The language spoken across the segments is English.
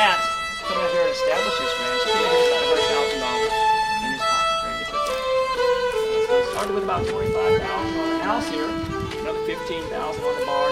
that, coming up here and establish this ranch, he had about $100,000 in his pocket ready. So he started with about $25,000 on the house here, another $15,000 on the barn.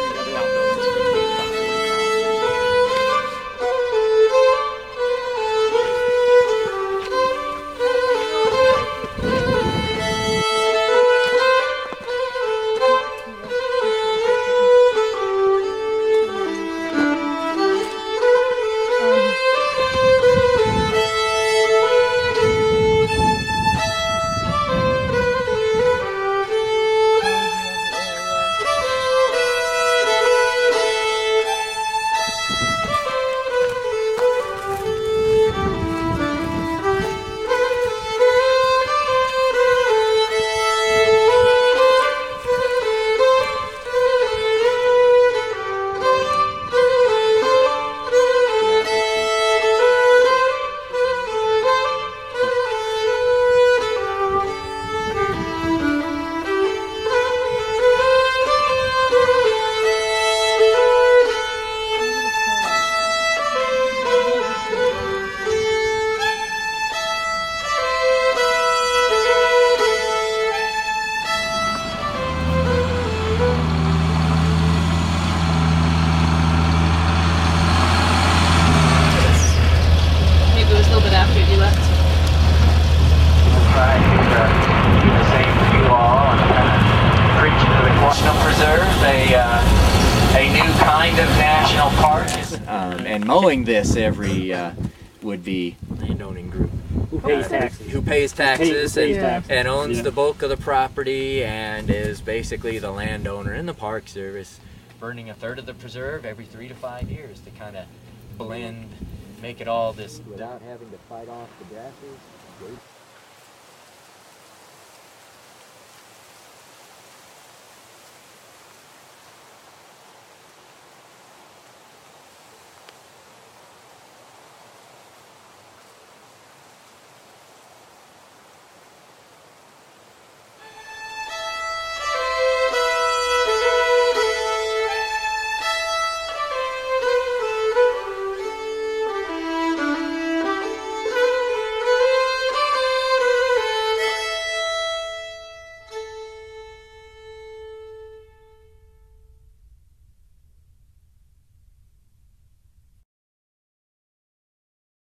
Parks. Um, and mowing this every uh, would be landowning group. Who pays Uh, taxes? Who pays taxes pays and, taxes. and owns Yeah. the bulk of the property and is basically the landowner in the Park Service, burning a third of the preserve every three to five years to kind of blend, make it all this without having to fight off the grasses.